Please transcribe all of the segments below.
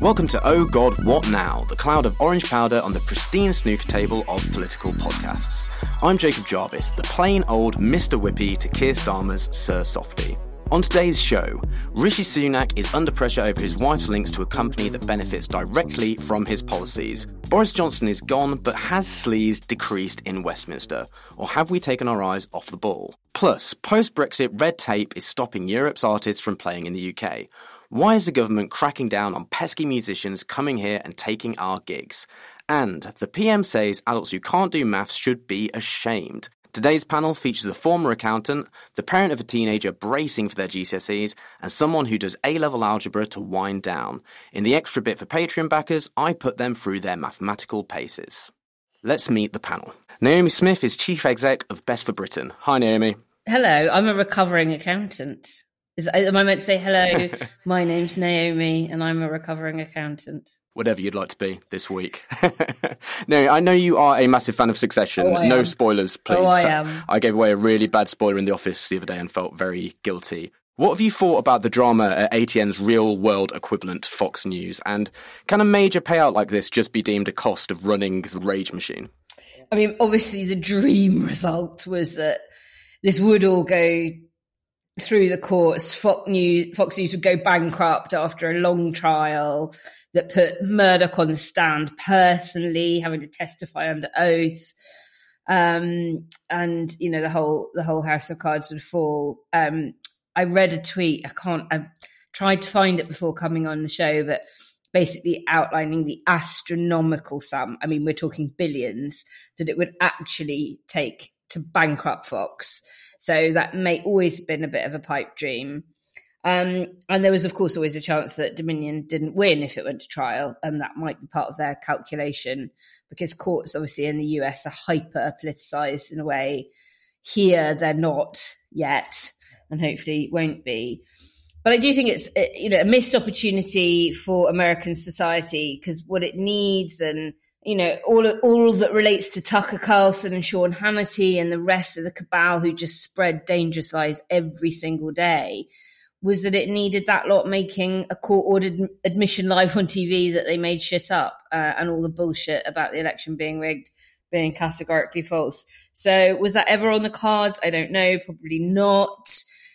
Welcome to Oh God, What Now, the cloud of orange powder on the pristine snooker table of political podcasts. I'm Jacob Jarvis, the plain old Mr. Whippy to Keir Starmer's Sir Softy. On today's show, Rishi Sunak is under pressure over his wife's links to a company that benefits directly from his policies. Boris Johnson is gone, but has sleaze decreased in Westminster? Or have we taken our eyes off the ball? Plus, post Brexit red tape is stopping Europe's artists from playing in the UK. Why is the government cracking down on pesky musicians coming here and taking our gigs? And the PM says adults who can't do maths should be ashamed. Today's panel features a former accountant, the parent of a teenager bracing for their GCSEs, and someone who does A level algebra to wind down. In the extra bit for Patreon backers, I put them through their mathematical paces. Let's meet the panel. Naomi Smith is Chief Exec of Best for Britain. Hi, Naomi. Hello, I'm a recovering accountant. Is, am I meant to say hello? my name's Naomi, and I'm a recovering accountant whatever you'd like to be this week. no, I know you are a massive fan of Succession. Oh, no am. spoilers, please. Oh, I am. I gave away a really bad spoiler in the office the other day and felt very guilty. What have you thought about the drama at ATN's real world equivalent, Fox News? And can a major payout like this just be deemed a cost of running the Rage Machine? I mean, obviously, the dream result was that this would all go through the courts. Fox News, Fox News would go bankrupt after a long trial that put Murdoch on the stand personally, having to testify under oath. Um, and you know the whole the whole House of Cards would fall. Um, I read a tweet. I can't. I tried to find it before coming on the show, but basically outlining the astronomical sum. I mean, we're talking billions that it would actually take to bankrupt Fox. So that may always been a bit of a pipe dream. Um, and there was, of course, always a chance that Dominion didn't win if it went to trial, and that might be part of their calculation because courts, obviously, in the US are hyper politicized in a way. Here, they're not yet, and hopefully won't be. But I do think it's you know a missed opportunity for American society because what it needs and you know all all that relates to Tucker Carlson and Sean Hannity and the rest of the cabal who just spread dangerous lies every single day was that it needed that lot making a court ordered admission live on TV that they made shit up uh, and all the bullshit about the election being rigged being categorically false. So was that ever on the cards? I don't know, probably not.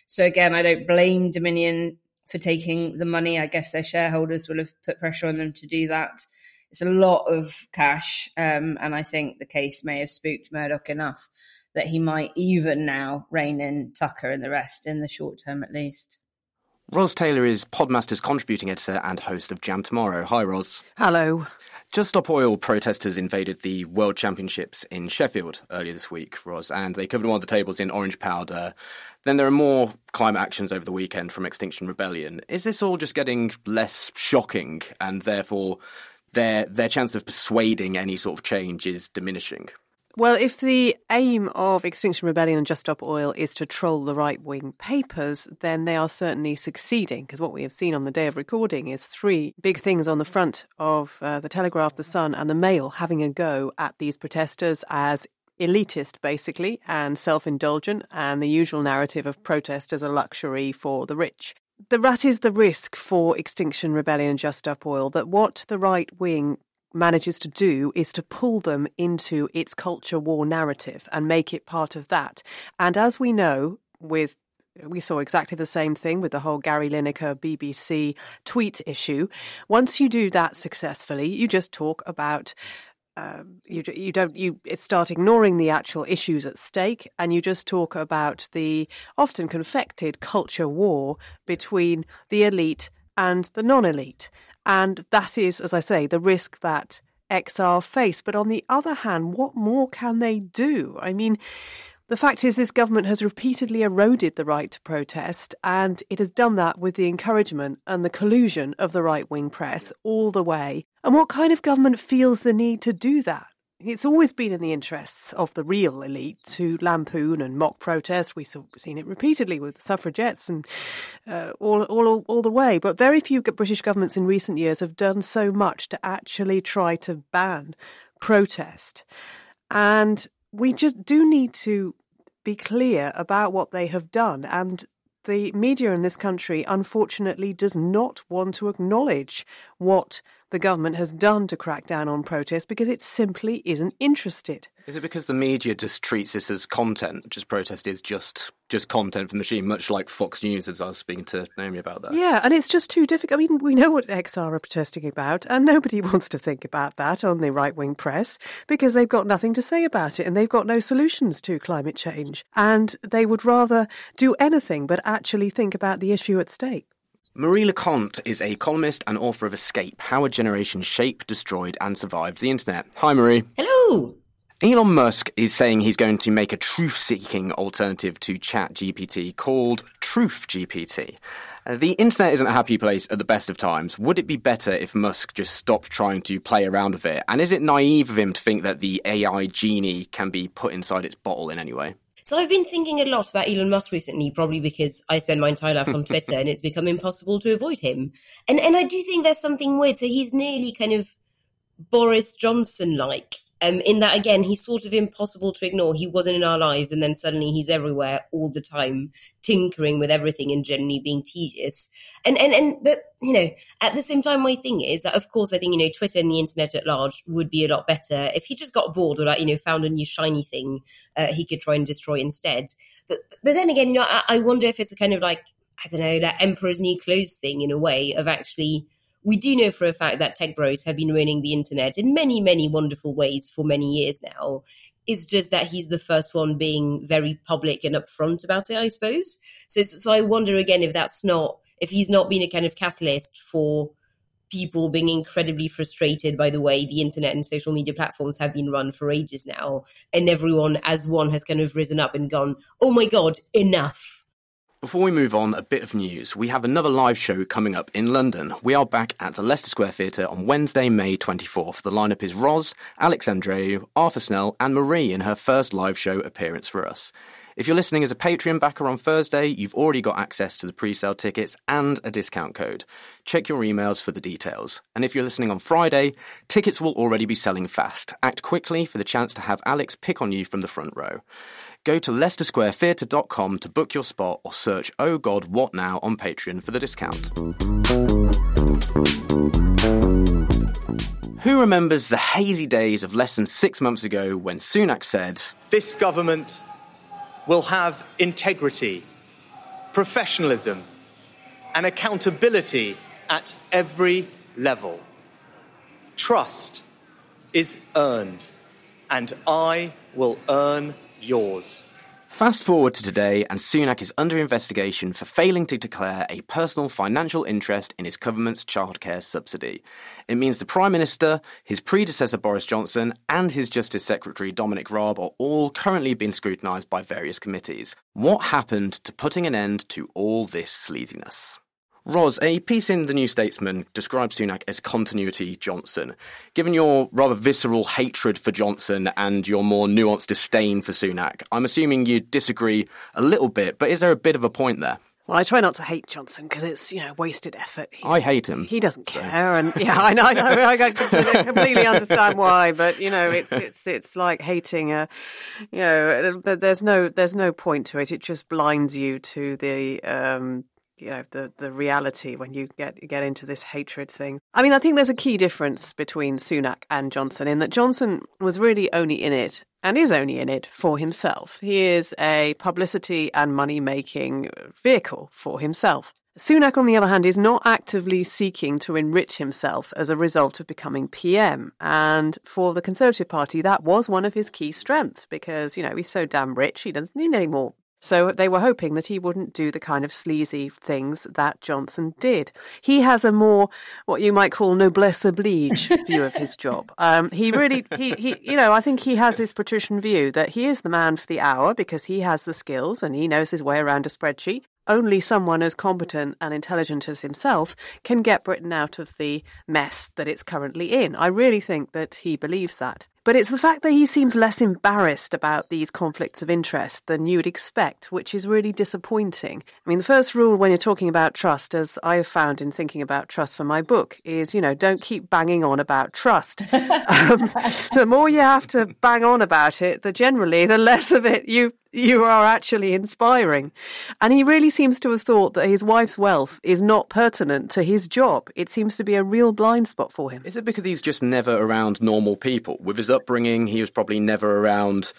So again, I don't blame Dominion for taking the money. I guess their shareholders will have put pressure on them to do that. It's a lot of cash, um, and I think the case may have spooked Murdoch enough that he might even now rein in Tucker and the rest in the short term at least. Ros Taylor is Podmaster's contributing editor and host of Jam Tomorrow. Hi, Ros. Hello. Just Stop Oil protesters invaded the World Championships in Sheffield earlier this week, Ros, and they covered one of the tables in orange powder. Then there are more climate actions over the weekend from Extinction Rebellion. Is this all just getting less shocking and therefore their their chance of persuading any sort of change is diminishing? Well, if the aim of Extinction Rebellion and Just Stop Oil is to troll the right wing papers, then they are certainly succeeding. Because what we have seen on the day of recording is three big things on the front of uh, the Telegraph, the Sun, and the Mail having a go at these protesters as elitist, basically, and self indulgent, and the usual narrative of protest as a luxury for the rich. The rat is the risk for Extinction Rebellion Just Stop Oil that what the right wing manages to do is to pull them into its culture war narrative and make it part of that. And as we know, with we saw exactly the same thing with the whole Gary Lineker BBC tweet issue. Once you do that successfully, you just talk about um, you you don't you start ignoring the actual issues at stake, and you just talk about the often confected culture war between the elite and the non-elite. And that is, as I say, the risk that XR face. But on the other hand, what more can they do? I mean, the fact is, this government has repeatedly eroded the right to protest, and it has done that with the encouragement and the collusion of the right wing press all the way. And what kind of government feels the need to do that? It's always been in the interests of the real elite to lampoon and mock protests. We've seen it repeatedly with suffragettes and uh, all, all, all the way. But very few British governments in recent years have done so much to actually try to ban protest. And we just do need to be clear about what they have done. And the media in this country, unfortunately, does not want to acknowledge what the government has done to crack down on protests because it simply isn't interested. Is it because the media just treats this as content? Just protest is just just content from the machine, much like Fox News, as I was speaking to Naomi about that. Yeah, and it's just too difficult. I mean, we know what XR are protesting about, and nobody wants to think about that on the right wing press because they've got nothing to say about it and they've got no solutions to climate change. And they would rather do anything but actually think about the issue at stake. Marie Le Conte is a columnist and author of Escape How a Generation Shaped, Destroyed, and Survived the Internet. Hi, Marie. Hello. Elon Musk is saying he's going to make a truth seeking alternative to ChatGPT called Truth GPT. Uh, the internet isn't a happy place at the best of times. Would it be better if Musk just stopped trying to play around with it? And is it naive of him to think that the AI genie can be put inside its bottle in any way? So I've been thinking a lot about Elon Musk recently, probably because I spend my entire life on Twitter and it's become impossible to avoid him. And and I do think there's something weird. So he's nearly kind of Boris Johnson like um, in that again, he's sort of impossible to ignore. He wasn't in our lives, and then suddenly he's everywhere all the time, tinkering with everything and generally being tedious. And and and but you know, at the same time, my thing is that of course I think you know Twitter and the internet at large would be a lot better if he just got bored or like you know found a new shiny thing uh, he could try and destroy instead. But but then again, you know, I, I wonder if it's a kind of like I don't know that emperor's new clothes thing in a way of actually we do know for a fact that tech bros have been ruining the internet in many, many wonderful ways for many years now. It's just that he's the first one being very public and upfront about it, I suppose. So, so I wonder again if that's not, if he's not been a kind of catalyst for people being incredibly frustrated by the way the internet and social media platforms have been run for ages now. And everyone, as one, has kind of risen up and gone, oh my God, enough before we move on, a bit of news. We have another live show coming up in London. We are back at the Leicester Square Theatre on Wednesday, May 24th. The lineup is Ros, Alex Andreou, Arthur Snell, and Marie in her first live show appearance for us. If you're listening as a Patreon backer on Thursday, you've already got access to the pre sale tickets and a discount code. Check your emails for the details. And if you're listening on Friday, tickets will already be selling fast. Act quickly for the chance to have Alex pick on you from the front row. Go to leicestersquaretheatre.com to book your spot or search Oh God, What Now on Patreon for the discount. Who remembers the hazy days of less than six months ago when Sunak said, This government will have integrity, professionalism, and accountability at every level. Trust is earned, and I will earn yours. Fast forward to today, and Sunak is under investigation for failing to declare a personal financial interest in his government's childcare subsidy. It means the Prime Minister, his predecessor Boris Johnson, and his Justice Secretary Dominic Raab are all currently being scrutinised by various committees. What happened to putting an end to all this sleaziness? Ros, a piece in The New Statesman describes Sunak as continuity Johnson. Given your rather visceral hatred for Johnson and your more nuanced disdain for Sunak, I'm assuming you disagree a little bit, but is there a bit of a point there? Well, I try not to hate Johnson because it's you know wasted effort. He, I hate him. He doesn't care, so. and yeah, I know, I know, I completely understand why. But you know, it's it's it's like hating a, you know, there's no there's no point to it. It just blinds you to the um, you know the the reality when you get get into this hatred thing. I mean, I think there's a key difference between Sunak and Johnson in that Johnson was really only in it and is only in it for himself. He is a publicity and money making vehicle for himself. Sunak, on the other hand, is not actively seeking to enrich himself as a result of becoming PM. And for the Conservative Party, that was one of his key strengths because, you know, he's so damn rich, he doesn't need any more so they were hoping that he wouldn't do the kind of sleazy things that Johnson did. He has a more, what you might call noblesse oblige view of his job. Um, he really, he, he, you know, I think he has this patrician view that he is the man for the hour because he has the skills and he knows his way around a spreadsheet. Only someone as competent and intelligent as himself can get Britain out of the mess that it's currently in. I really think that he believes that. But it's the fact that he seems less embarrassed about these conflicts of interest than you would expect, which is really disappointing. I mean, the first rule when you're talking about trust, as I have found in thinking about trust for my book, is, you know, don't keep banging on about trust. um, the more you have to bang on about it, the generally, the less of it you you are actually inspiring. And he really seems to have thought that his wife's wealth is not pertinent to his job. It seems to be a real blind spot for him. Is it because he's just never around normal people? With his upbringing, he was probably never around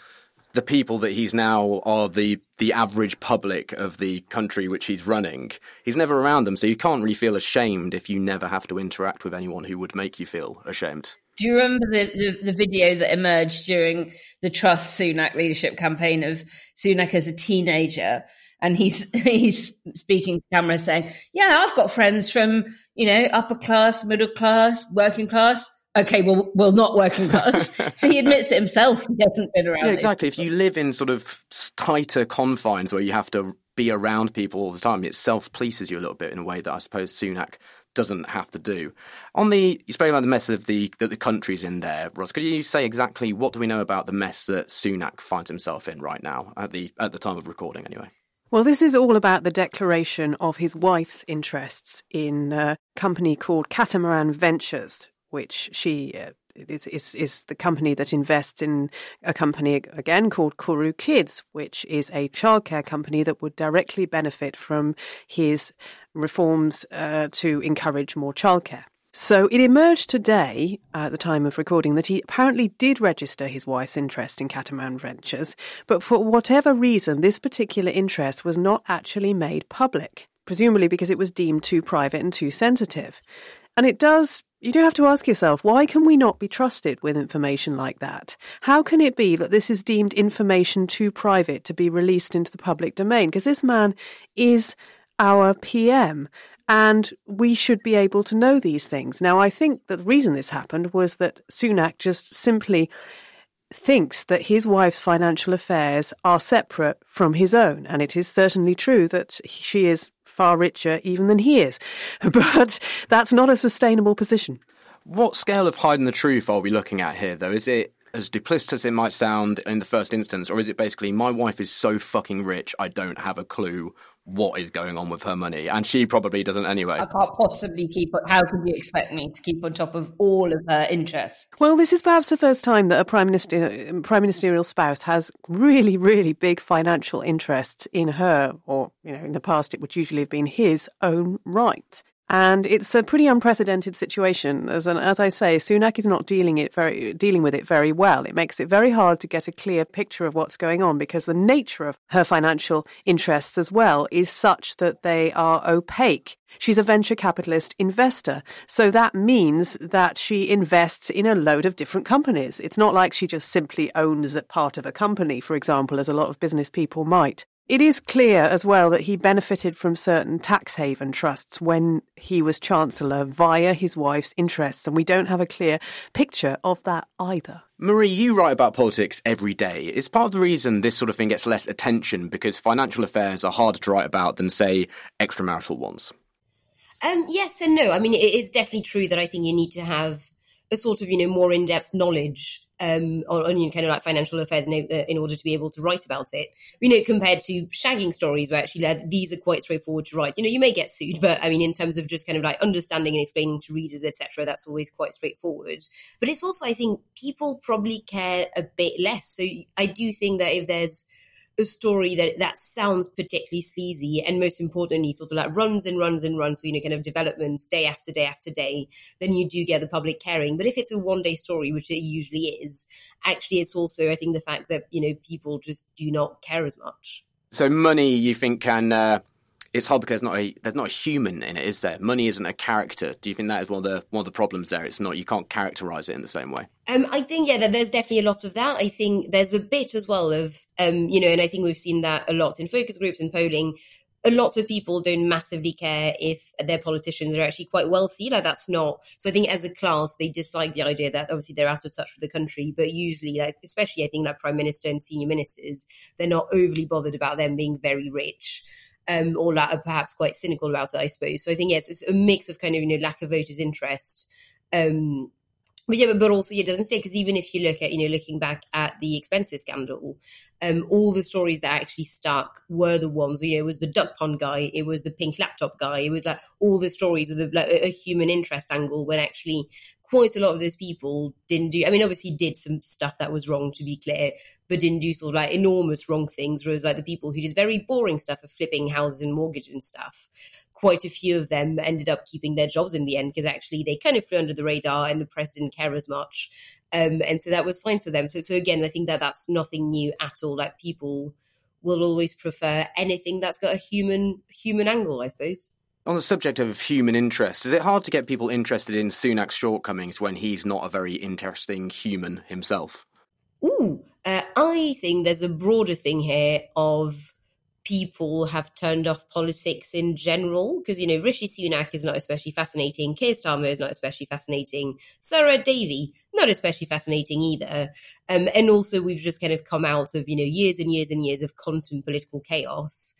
the people that he's now are the the average public of the country which he's running. He's never around them, so you can't really feel ashamed if you never have to interact with anyone who would make you feel ashamed. Do you remember the, the, the, video that emerged during the Truss Sunak leadership campaign of Sunak as a teenager? And he's he's speaking to camera saying, "Yeah, I've got friends from you know upper class, middle class, working class okay, well, well, not working class. so he admits it himself. He hasn't been around. Yeah, exactly. If you live in sort of tighter confines where you have to be around people all the time, it self polices you a little bit in a way that I suppose Sunak doesn't have to do. On the, you spoke about the mess of the the country's in there, Ros. Could you say exactly what do we know about the mess that Sunak finds himself in right now at the at the time of recording, anyway? Well, this is all about the declaration of his wife's interests in a company called Catamaran Ventures, which she uh, is, is, is the company that invests in a company again called Koru Kids, which is a childcare company that would directly benefit from his reforms uh, to encourage more childcare. So it emerged today, at the time of recording, that he apparently did register his wife's interest in Catamaran Ventures, but for whatever reason, this particular interest was not actually made public, presumably because it was deemed too private and too sensitive. And it does you do have to ask yourself, why can we not be trusted with information like that? How can it be that this is deemed information too private to be released into the public domain? Because this man is our PM and we should be able to know these things. Now, I think that the reason this happened was that Sunak just simply thinks that his wife's financial affairs are separate from his own. And it is certainly true that she is far richer even than he is. But that's not a sustainable position. What scale of hiding the truth are we looking at here, though? Is it as duplicitous as it might sound in the first instance, or is it basically my wife is so fucking rich I don't have a clue what is going on with her money, and she probably doesn't anyway. I can't possibly keep. How could you expect me to keep on top of all of her interests? Well, this is perhaps the first time that a prime minister, prime ministerial spouse, has really, really big financial interests in her, or you know, in the past it would usually have been his own right. And it's a pretty unprecedented situation. As, an, as I say, Sunak is not dealing it very, dealing with it very well. It makes it very hard to get a clear picture of what's going on because the nature of her financial interests as well is such that they are opaque. She's a venture capitalist investor. So that means that she invests in a load of different companies. It's not like she just simply owns a part of a company, for example, as a lot of business people might. It is clear as well that he benefited from certain tax haven trusts when he was Chancellor via his wife's interests, and we don't have a clear picture of that either. Marie, you write about politics every day. Is part of the reason this sort of thing gets less attention because financial affairs are harder to write about than, say, extramarital ones? Um, yes and no. I mean, it is definitely true that I think you need to have a sort of, you know, more in-depth knowledge um, on, on you know, kind of like financial affairs in, uh, in, order to be able to write about it. You know, compared to shagging stories where actually these are quite straightforward to write. You know, you may get sued, but I mean, in terms of just kind of like understanding and explaining to readers, etc., that's always quite straightforward. But it's also, I think, people probably care a bit less. So I do think that if there's a story that that sounds particularly sleazy and most importantly sort of like runs and runs and runs so you know kind of developments day after day after day then you do get the public caring. But if it's a one day story which it usually is actually it's also i think the fact that you know people just do not care as much. So money you think can uh, it's hard because there's not a there's not a human in it, is there? Money isn't a character. Do you think that is one of the one of the problems there? It's not you can't characterize it in the same way. Um, I think yeah, there's definitely a lot of that. I think there's a bit as well of um, you know, and I think we've seen that a lot in focus groups and polling. A lot of people don't massively care if their politicians are actually quite wealthy. Like that's not. So I think as a class, they dislike the idea that obviously they're out of touch with the country. But usually, like, especially I think like prime minister and senior ministers, they're not overly bothered about them being very rich um, or are perhaps quite cynical about it, I suppose. So I think yes, it's a mix of kind of you know lack of voters' interest. Um, but yeah, but, but also it doesn't say because even if you look at you know looking back at the expenses scandal, um, all the stories that actually stuck were the ones you know it was the duck pond guy, it was the pink laptop guy, it was like all the stories with like, a human interest angle when actually quite a lot of those people didn't do. I mean, obviously, did some stuff that was wrong, to be clear, but didn't do sort of like enormous wrong things. Whereas, like the people who did very boring stuff of flipping houses and mortgage and stuff, quite a few of them ended up keeping their jobs in the end because actually they kind of flew under the radar and the press didn't care as much. Um, and so that was fine for them. So, so again, I think that that's nothing new at all. Like people will always prefer anything that's got a human human angle, I suppose. On the subject of human interest, is it hard to get people interested in Sunak's shortcomings when he's not a very interesting human himself? Ooh, uh, I think there's a broader thing here of people have turned off politics in general because you know Rishi Sunak is not especially fascinating, Keir Starmer is not especially fascinating, Sir Ed Davey not especially fascinating either, um, and also we've just kind of come out of you know years and years and years of constant political chaos.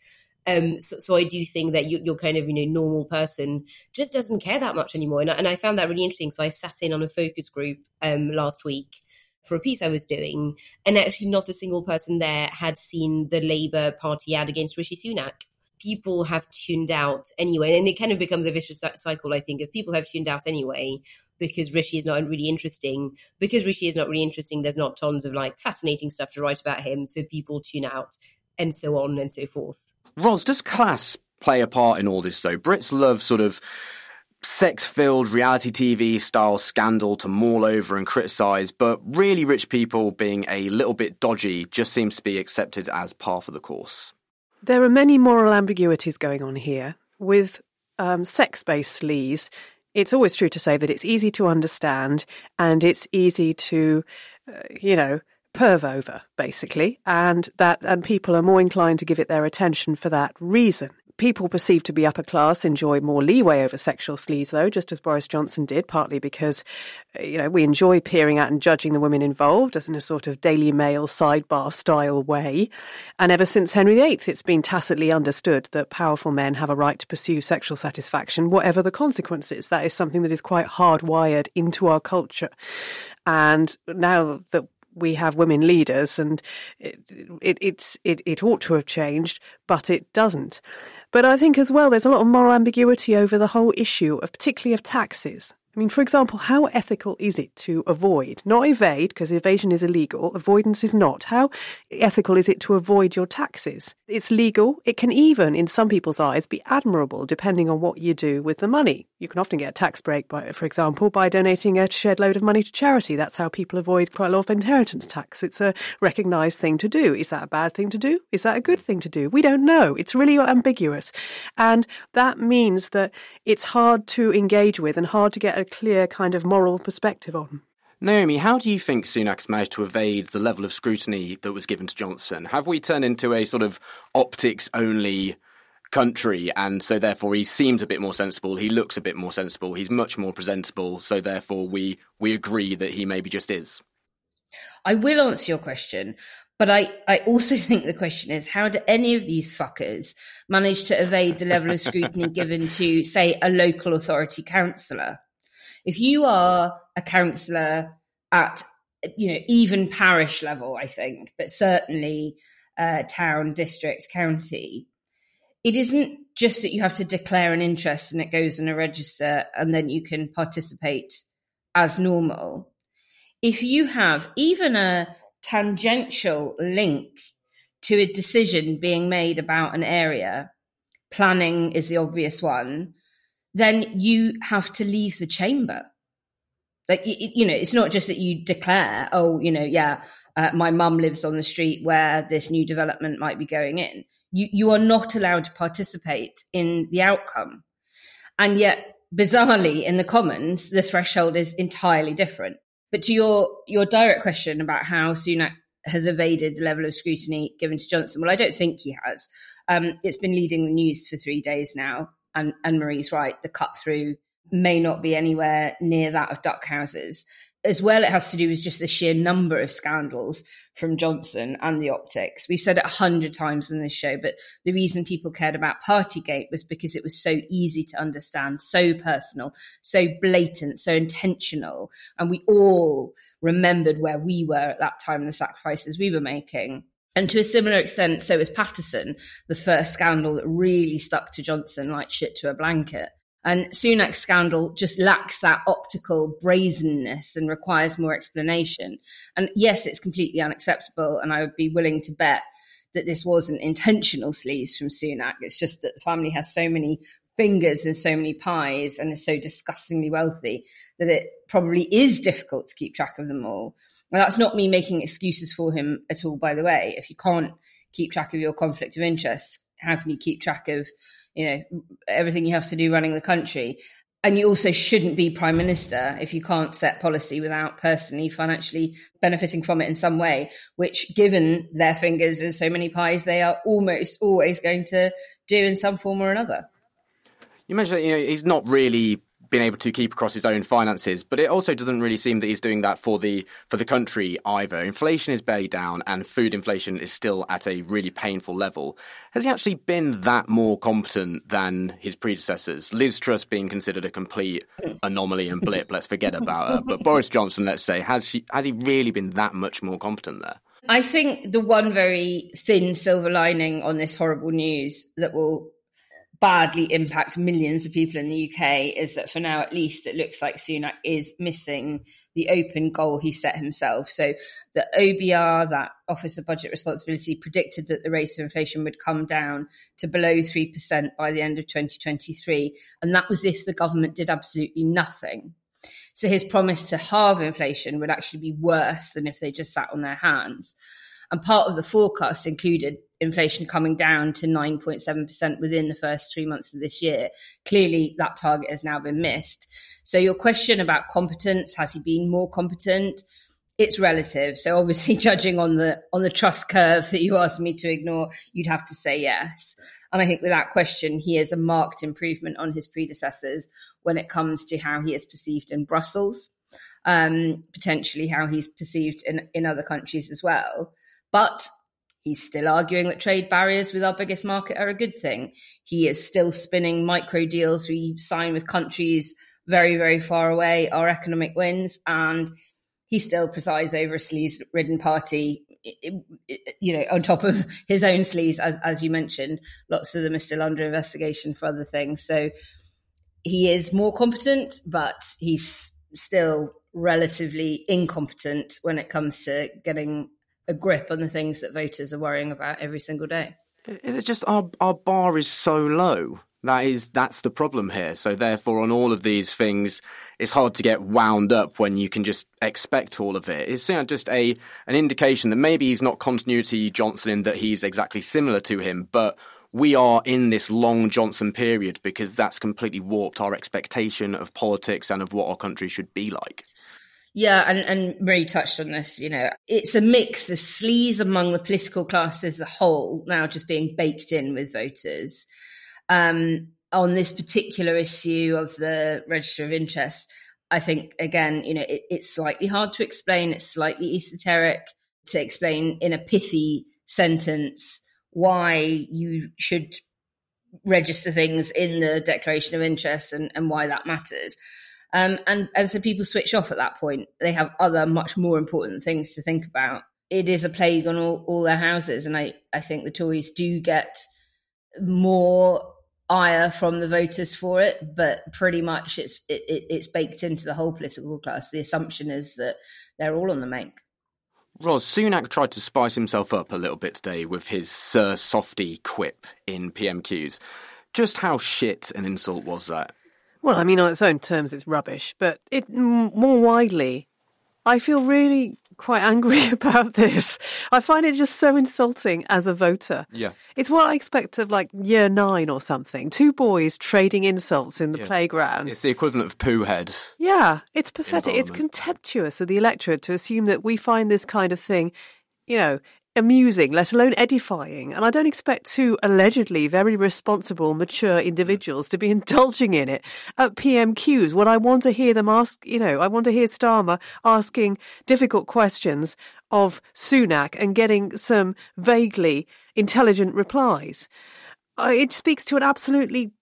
Um, so, so, I do think that you, are kind of, you know, normal person just doesn't care that much anymore. And I, and I found that really interesting. So I sat in on a focus group um, last week for a piece I was doing, and actually not a single person there had seen the Labour Party ad against Rishi Sunak. People have tuned out anyway, and it kind of becomes a vicious cycle. I think if people have tuned out anyway because Rishi is not really interesting, because Rishi is not really interesting, there's not tons of like fascinating stuff to write about him, so people tune out, and so on and so forth. Ros, does class play a part in all this though? Brits love sort of sex filled reality TV style scandal to maul over and criticise, but really rich people being a little bit dodgy just seems to be accepted as par for the course. There are many moral ambiguities going on here. With um, sex based sleaze, it's always true to say that it's easy to understand and it's easy to, uh, you know, perv over, basically, and that and people are more inclined to give it their attention for that reason. People perceived to be upper class enjoy more leeway over sexual sleaze, though, just as Boris Johnson did, partly because, uh, you know, we enjoy peering at and judging the women involved as in a sort of Daily Mail sidebar style way. And ever since Henry VIII, it's been tacitly understood that powerful men have a right to pursue sexual satisfaction, whatever the consequences. That is something that is quite hardwired into our culture. And now that we have women leaders, and it, it, it's it, it ought to have changed, but it doesn't. But I think as well, there's a lot of moral ambiguity over the whole issue of particularly of taxes. I mean, for example, how ethical is it to avoid, not evade, because evasion is illegal, avoidance is not. How ethical is it to avoid your taxes? It's legal. It can even, in some people's eyes, be admirable, depending on what you do with the money. You can often get a tax break, by, for example, by donating a shed load of money to charity. That's how people avoid quite a lot of inheritance tax. It's a recognised thing to do. Is that a bad thing to do? Is that a good thing to do? We don't know. It's really ambiguous. And that means that it's hard to engage with and hard to get a clear kind of moral perspective on. Naomi, how do you think Sunak's managed to evade the level of scrutiny that was given to Johnson? Have we turned into a sort of optics only country and so therefore he seems a bit more sensible, he looks a bit more sensible, he's much more presentable, so therefore we we agree that he maybe just is? I will answer your question, but I, I also think the question is how do any of these fuckers manage to evade the level of scrutiny given to, say, a local authority councillor? If you are a councillor at, you know, even parish level, I think, but certainly uh, town, district, county, it isn't just that you have to declare an interest and it goes in a register and then you can participate as normal. If you have even a tangential link to a decision being made about an area, planning is the obvious one, then you have to leave the chamber. Like, you, know, it's not just that you declare, oh, you know, yeah, uh, my mum lives on the street where this new development might be going in. You, you are not allowed to participate in the outcome. And yet, bizarrely, in the Commons, the threshold is entirely different. But to your, your direct question about how Sunak has evaded the level of scrutiny given to Johnson, well, I don't think he has. Um, it's been leading the news for three days now and, and Marie's right, the cut through may not be anywhere near that of duck houses. As well, it has to do with just the sheer number of scandals from Johnson and the optics. We've said it a hundred times in this show, but the reason people cared about Partygate was because it was so easy to understand, so personal, so blatant, so intentional. And we all remembered where we were at that time and the sacrifices we were making. And to a similar extent, so was Paterson, the first scandal that really stuck to Johnson like shit to a blanket. And Sunak's scandal just lacks that optical brazenness and requires more explanation. And yes, it's completely unacceptable. And I would be willing to bet that this wasn't intentional sleaze from Sunak. It's just that the family has so many fingers and so many pies and is so disgustingly wealthy that it probably is difficult to keep track of them all. And that's not me making excuses for him at all, by the way. If you can't keep track of your conflict of interest, how can you keep track of, you know, everything you have to do running the country? And you also shouldn't be prime minister if you can't set policy without personally financially benefiting from it in some way, which given their fingers and so many pies, they are almost always going to do in some form or another. You mentioned you know he's not really been able to keep across his own finances, but it also doesn't really seem that he's doing that for the for the country either. Inflation is barely down, and food inflation is still at a really painful level. Has he actually been that more competent than his predecessors? Liz Truss being considered a complete anomaly and blip. let's forget about her. But Boris Johnson, let's say, has she has he really been that much more competent there? I think the one very thin silver lining on this horrible news that will badly impact millions of people in the UK is that for now, at least, it looks like Sunak is missing the open goal he set himself. So the OBR, that Office of Budget Responsibility, predicted that the rate of inflation would come down to below 3% by the end of 2023. And that was if the government did absolutely nothing. So his promise to halve inflation would actually be worse than if they just sat on their hands. And part of the forecast included inflation coming down to 9.7% within the first three months of this year. Clearly, that target has now been missed. So, your question about competence has he been more competent? It's relative. So, obviously, judging on the on the Truss curve that you asked me to ignore, you'd have to say yes. And I think without question, he is a marked improvement on his predecessors when it comes to how he is perceived in Brussels, um, potentially how he's perceived in, in other countries as well. But He's still arguing that trade barriers with our biggest market are a good thing. He is still spinning micro deals we sign with countries very, very far away, our economic wins, and he still presides over a sleaze ridden party, you know, on top of his own sleaze, as, as you mentioned. Lots of them are still under investigation for other things. So he is more competent, but he's still relatively incompetent when it comes to getting a grip on the things that voters are worrying about every single day. It's just our our bar is so low. That is that's the problem here. So therefore, on all of these things, it's hard to get wound up when you can just expect all of it. It's just a an indication that maybe he's not continuity Johnson in that he's exactly similar to him, but we are in this long Johnson period because that's completely warped our expectation of politics and of what our country should be like. Yeah, and, and Marie touched on this. You know, it's a mix of sleaze among the political class as a whole, now just being baked in with voters. Um, on this particular issue of the register of interest, I think, again, you know, it, it's slightly hard to explain. It's slightly esoteric to explain in a pithy sentence why you should register things in the declaration of interest and, and why that matters. Um, and, and so people switch off at that point. They have other, much more important things to think about. It is a plague on all, all their houses. And I, I think the Tories do get more ire from the voters for it, but pretty much it's it, it's baked into the whole political class. The assumption is that they're all on the make. Ros, Sunak tried to spice himself up a little bit today with his Sir Softy quip in PMQs. Just how shit an insult was that? Well, I mean, on its own terms, it's rubbish, but it more widely, I feel really quite angry about this. I find it just so insulting as a voter. Yeah. It's what I expect of like year nine or something. Two boys trading insults in the yeah. playground. It's the equivalent of poo head. Yeah. It's pathetic. It's contemptuous of the electorate to assume that we find this kind of thing, you know, amusing, let alone edifying. And I don't expect two allegedly very responsible, mature individuals to be indulging in it at PMQs when I want to hear them ask, you know, I want to hear Starmer asking difficult questions of Sunak and getting some vaguely intelligent replies. Uh, it speaks to an absolutely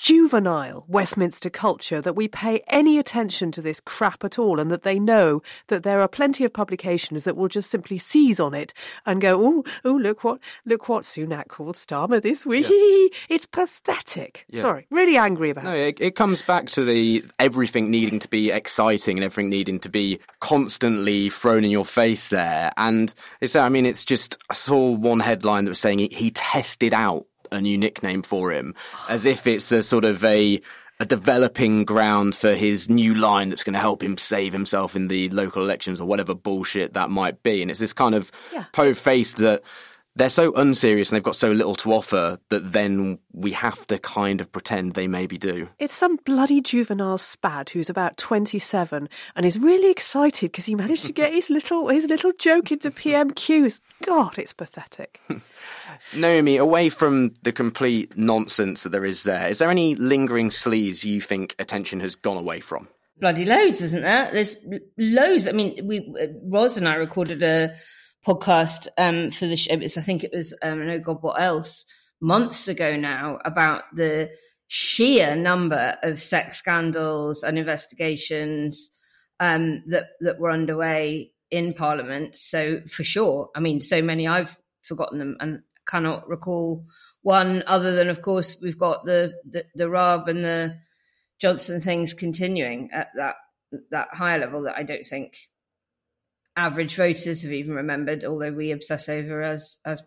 juvenile Westminster culture that we pay any attention to this crap at all and that they know that there are plenty of publications that will just simply seize on it and go, oh, oh, look what, look what Sunak called Starmer this week. Yeah. It's pathetic. Yeah. Sorry, really angry about no, it. it. comes back to the everything needing to be exciting and everything needing to be constantly thrown in your face there. And it's, I mean, it's just, I saw one headline that was saying he, he tested out a new nickname for him, as if it's a sort of a a developing ground for his new line that's going to help him save himself in the local elections or whatever bullshit that might be. And it's this kind of yeah. po-faced that they're so unserious and they've got so little to offer that then we have to kind of pretend they maybe do. It's some bloody juvenile spad who's about 27 and is really excited because he managed to get his little his little joke into PMQs. God, it's pathetic. Naomi, away from the complete nonsense that there is there, is there any lingering sleaze you think attention has gone away from? Bloody loads, isn't there? There's loads. I mean, we uh, Ros and I recorded a podcast um, for the show. I think it was um, know God what else months ago now about the sheer number of sex scandals and investigations um, that that were underway in Parliament. So for sure, I mean, so many I've forgotten them and cannot recall one other than, of course, we've got the the, the and the Johnson things continuing at that that higher level that I don't think average voters have even remembered, although we obsess over as as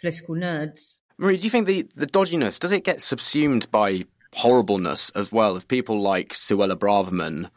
political nerds. Marie, do you think the, the dodginess does it get subsumed by horribleness as well of people like Suella Braverman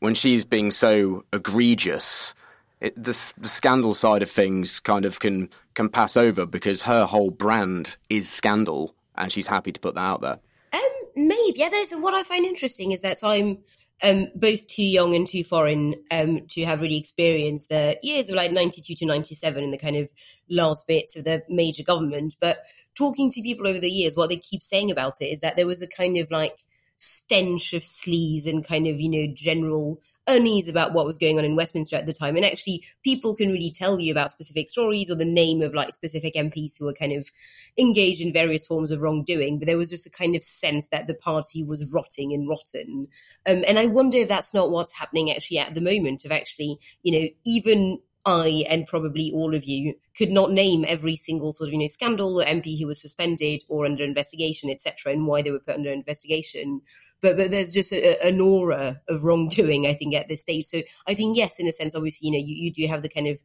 when she's being so egregious? It, the, the scandal side of things kind of can can pass over because her whole brand is scandal, and she's happy to put that out there. Um, maybe. Yeah, there's what I find interesting is that I'm um, both too young and too foreign um, to have really experienced the years of like 92 to 97 and the kind of last bits of the major government. But talking to people over the years, what they keep saying about it is that there was a kind of like stench of sleaze and kind of, you know, general unease about what was going on in Westminster at the time. And actually, people can really tell you about specific stories or the name of like specific MPs who were kind of engaged in various forms of wrongdoing. But there was just a kind of sense that the party was rotting and rotten. Um, and I wonder if that's not what's happening actually at the moment, of actually, you know, even I and probably all of you could not name every single sort of you know scandal or MP who was suspended or under investigation, etc., and why they were put under investigation. But but there's just a, an aura of wrongdoing, I think, at this stage. So I think yes, in a sense, obviously, you know, you, you do have the kind of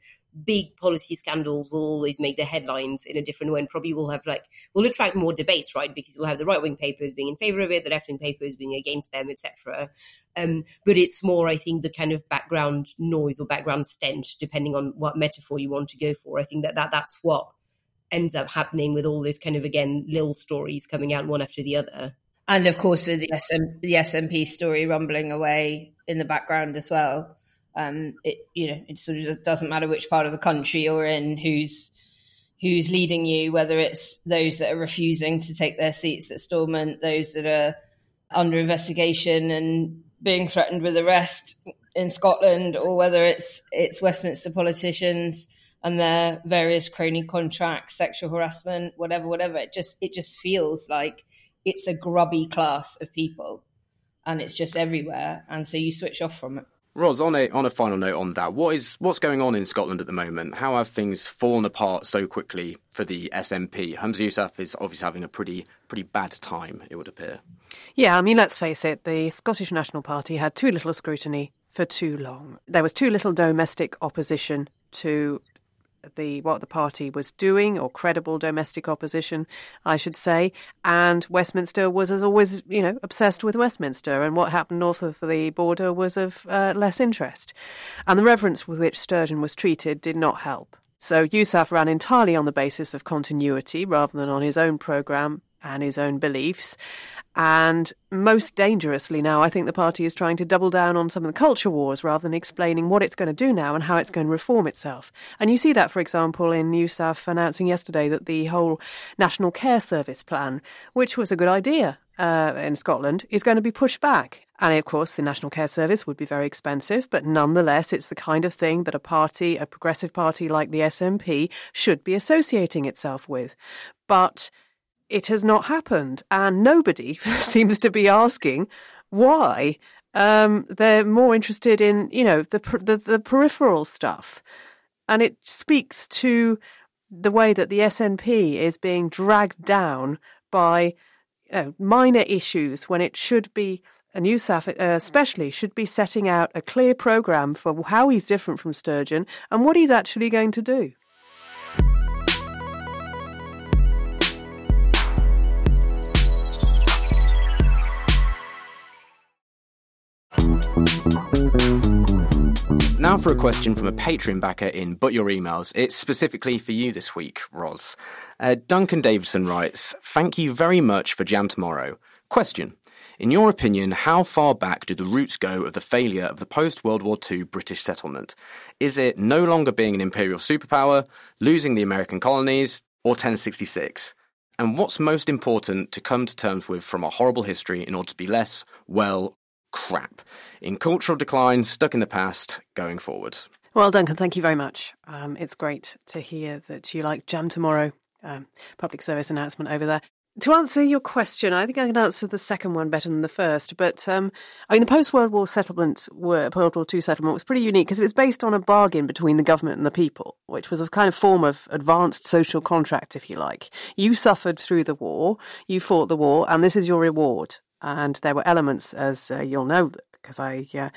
big policy scandals will always make the headlines in a different way and probably will have like will attract more debates right? Because you'll have the right wing papers being in favor of it the left wing papers being against them etc um, but it's more i think the kind of background noise or background stench depending on what metaphor you want to go for. I think that, that that's what ends up happening with all this kind of again little stories coming out one after the other. And of course with the, SM, the SNP story rumbling away in the background as well um, it you know it sort of doesn't matter which part of the country you're in, who's who's leading you, whether it's those that are refusing to take their seats at Stormont, those that are under investigation and being threatened with arrest in Scotland, or whether it's it's Westminster politicians and their various crony contracts, sexual harassment, whatever, whatever. It just it just feels like it's a grubby class of people, and it's just everywhere, and so you switch off from it. Ros, on a on a final note on that, what is what's going on in Scotland at the moment? How have things fallen apart so quickly for the SNP? Humza Yousaf is obviously having a pretty pretty bad time, it would appear. Yeah, I mean, let's face it, the Scottish National Party had too little scrutiny for too long. There was too little domestic opposition to the what the party was doing, or credible domestic opposition, I should say. And Westminster was, as always, you know, obsessed with Westminster, and what happened north of the border was of uh, less interest. And the reverence with which Sturgeon was treated did not help. So Yousaf ran entirely on the basis of continuity rather than on his own programme and his own beliefs. And most dangerously now, I think the party is trying to double down on some of the culture wars rather than explaining what it's going to do now and how it's going to reform itself. And you see that, for example, in Yousaf announcing yesterday that the whole National Care Service plan, which was a good idea uh, in Scotland, is going to be pushed back. And of course, the National Care Service would be very expensive, but nonetheless, it's the kind of thing that a party, a progressive party like the SNP, should be associating itself with. But it has not happened. And nobody seems to be asking why. Um, they're more interested in, you know, the, the, the peripheral stuff. And it speaks to the way that the SNP is being dragged down by you know, minor issues when it should be a Yousaf, uh, especially, should be setting out a clear program for how he's different from Sturgeon and what he's actually going to do. Now for a question from a Patreon backer in But Your Emails. It's specifically for you this week, Ros. Uh, Duncan Davidson writes, Thank you very much for Jam Tomorrow. Question. In your opinion, how far back do the roots go of the failure of the post World War II British settlement? Is it no longer being an imperial superpower, losing the American colonies, or 1066? And what's most important to come to terms with from a horrible history in order to be less, well, crap? In cultural decline, stuck in the past, going forward. Well, Duncan, thank you very much. Um, it's great to hear that you like Jam Tomorrow, um, public service announcement over there. To answer your question, I think I can answer the second one better than the first. But um, I mean, the post World War settlement, were, World War II settlement, was pretty unique because it was based on a bargain between the government and the people, which was a kind of form of advanced social contract, if you like. You suffered through the war, you fought the war, and this is your reward. And there were elements, as uh, you'll know, because I uh,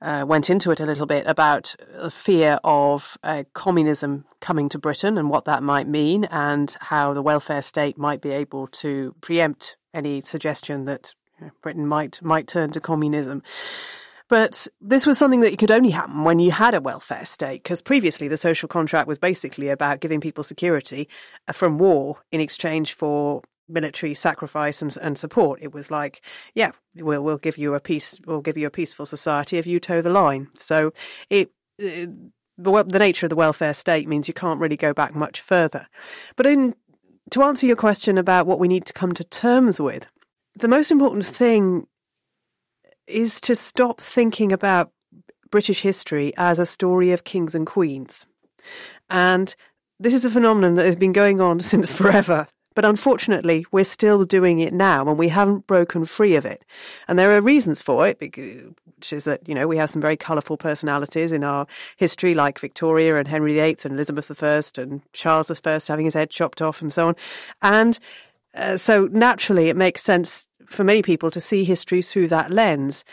uh, went into it a little bit about the fear of uh, communism coming to Britain and what that might mean, and how the welfare state might be able to preempt any suggestion that Britain might might turn to communism. But this was something that could only happen when you had a welfare state, because previously the social contract was basically about giving people security uh, from war in exchange for military sacrifice and, and support. It was like, yeah, we'll we'll give you a peace, we'll give you a peaceful society if you toe the line. So it, the, the nature of the welfare state means you can't really go back much further. But in to answer your question about what we need to come to terms with, the most important thing is to stop thinking about British history as a story of kings and queens. And this is a phenomenon that has been going on since forever. But unfortunately, we're still doing it now and we haven't broken free of it. And there are reasons for it, which is that, you know, we have some very colourful personalities in our history, like Victoria and Henry VIII and Elizabeth I and Charles I having his head chopped off and so on. And uh, so naturally, it makes sense for many people to see history through that lens.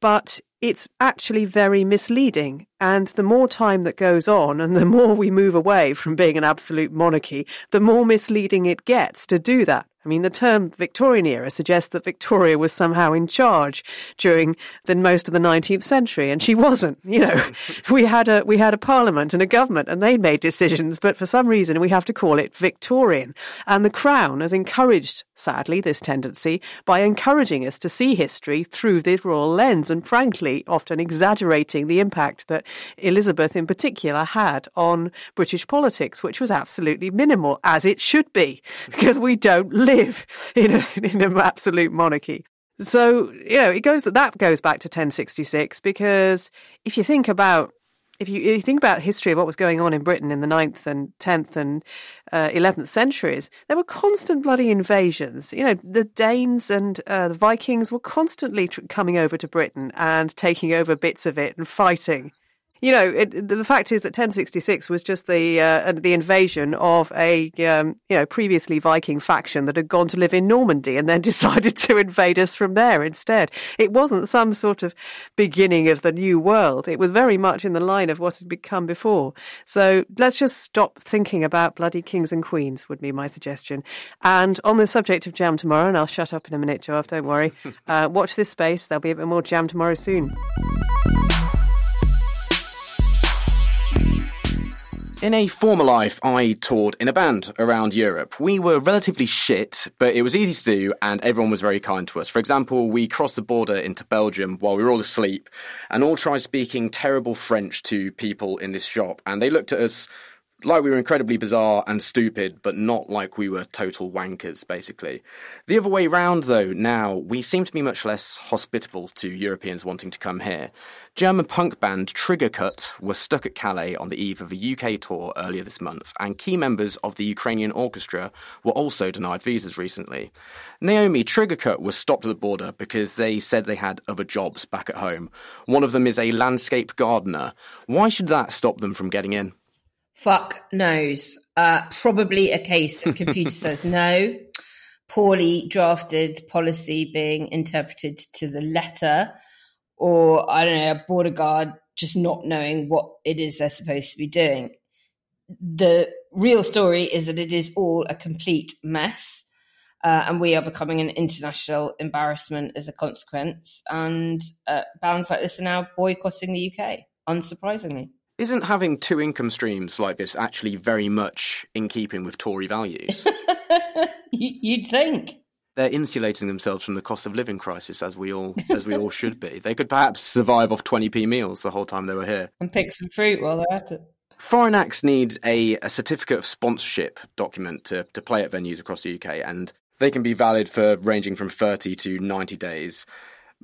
But it's actually very misleading. And the more time that goes on and the more we move away from being an absolute monarchy, the more misleading it gets to do that. I mean, the term Victorian era suggests that Victoria was somehow in charge during the most of the 19th century, and she wasn't. You know, we had a we had a parliament and a government, and they made decisions, but for some reason we have to call it Victorian. And the Crown has encouraged, sadly, this tendency by encouraging us to see history through the royal lens, and frankly, often exaggerating the impact that Elizabeth, in particular, had on British politics, which was absolutely minimal, as it should be, because we don't live live in, a, in an absolute monarchy. So, you know, it goes that goes back to 1066 because if you think about if you, if you, think about history of what was going on in Britain in the 9th and 10th and uh, 11th centuries, there were constant bloody invasions. You know, the Danes and uh, the Vikings were constantly tr- coming over to Britain and taking over bits of it and fighting you know, it, the fact is that 1066 was just the uh, the invasion of a um, you know previously Viking faction that had gone to live in Normandy and then decided to invade us from there instead. It wasn't some sort of beginning of the new world. It was very much in the line of what had become before. So let's just stop thinking about bloody kings and queens. Would be my suggestion. And on the subject of jam tomorrow, and I'll shut up in a minute, Joe. Don't worry. Uh, watch this space. There'll be a bit more jam tomorrow soon. In a former life, I toured in a band around Europe. We were relatively shit, but it was easy to do, and everyone was very kind to us. For example, we crossed the border into Belgium while we were all asleep, and all tried speaking terrible French to people in this shop, and they looked at us like we were incredibly bizarre and stupid, but not like we were total wankers, basically. The other way round, though, now, we seem to be much less hospitable to Europeans wanting to come here. German punk band Trigger Cut were stuck at Calais on the eve of a UK tour earlier this month, and key members of the Ukrainian orchestra were also denied visas recently. Naomi Trigger Cut was stopped at the border because they said they had other jobs back at home. One of them is a landscape gardener. Why should that stop them from getting in? Fuck knows. Uh, probably a case of computer says no. Poorly drafted policy being interpreted to the letter, or I don't know, a border guard just not knowing what it is they're supposed to be doing. The real story is that it is all a complete mess. Uh, and we are becoming an international embarrassment as a consequence. And uh, bands like this are now boycotting the UK, unsurprisingly. Isn't having two income streams like this actually very much in keeping with Tory values? You'd think they're insulating themselves from the cost of living crisis, as we all as we all should be. They could perhaps survive off twenty p meals the whole time they were here and pick some fruit while they're at it. Foreign acts need a, a certificate of sponsorship document to, to play at venues across the UK, and they can be valid for ranging from 30 to 90 days.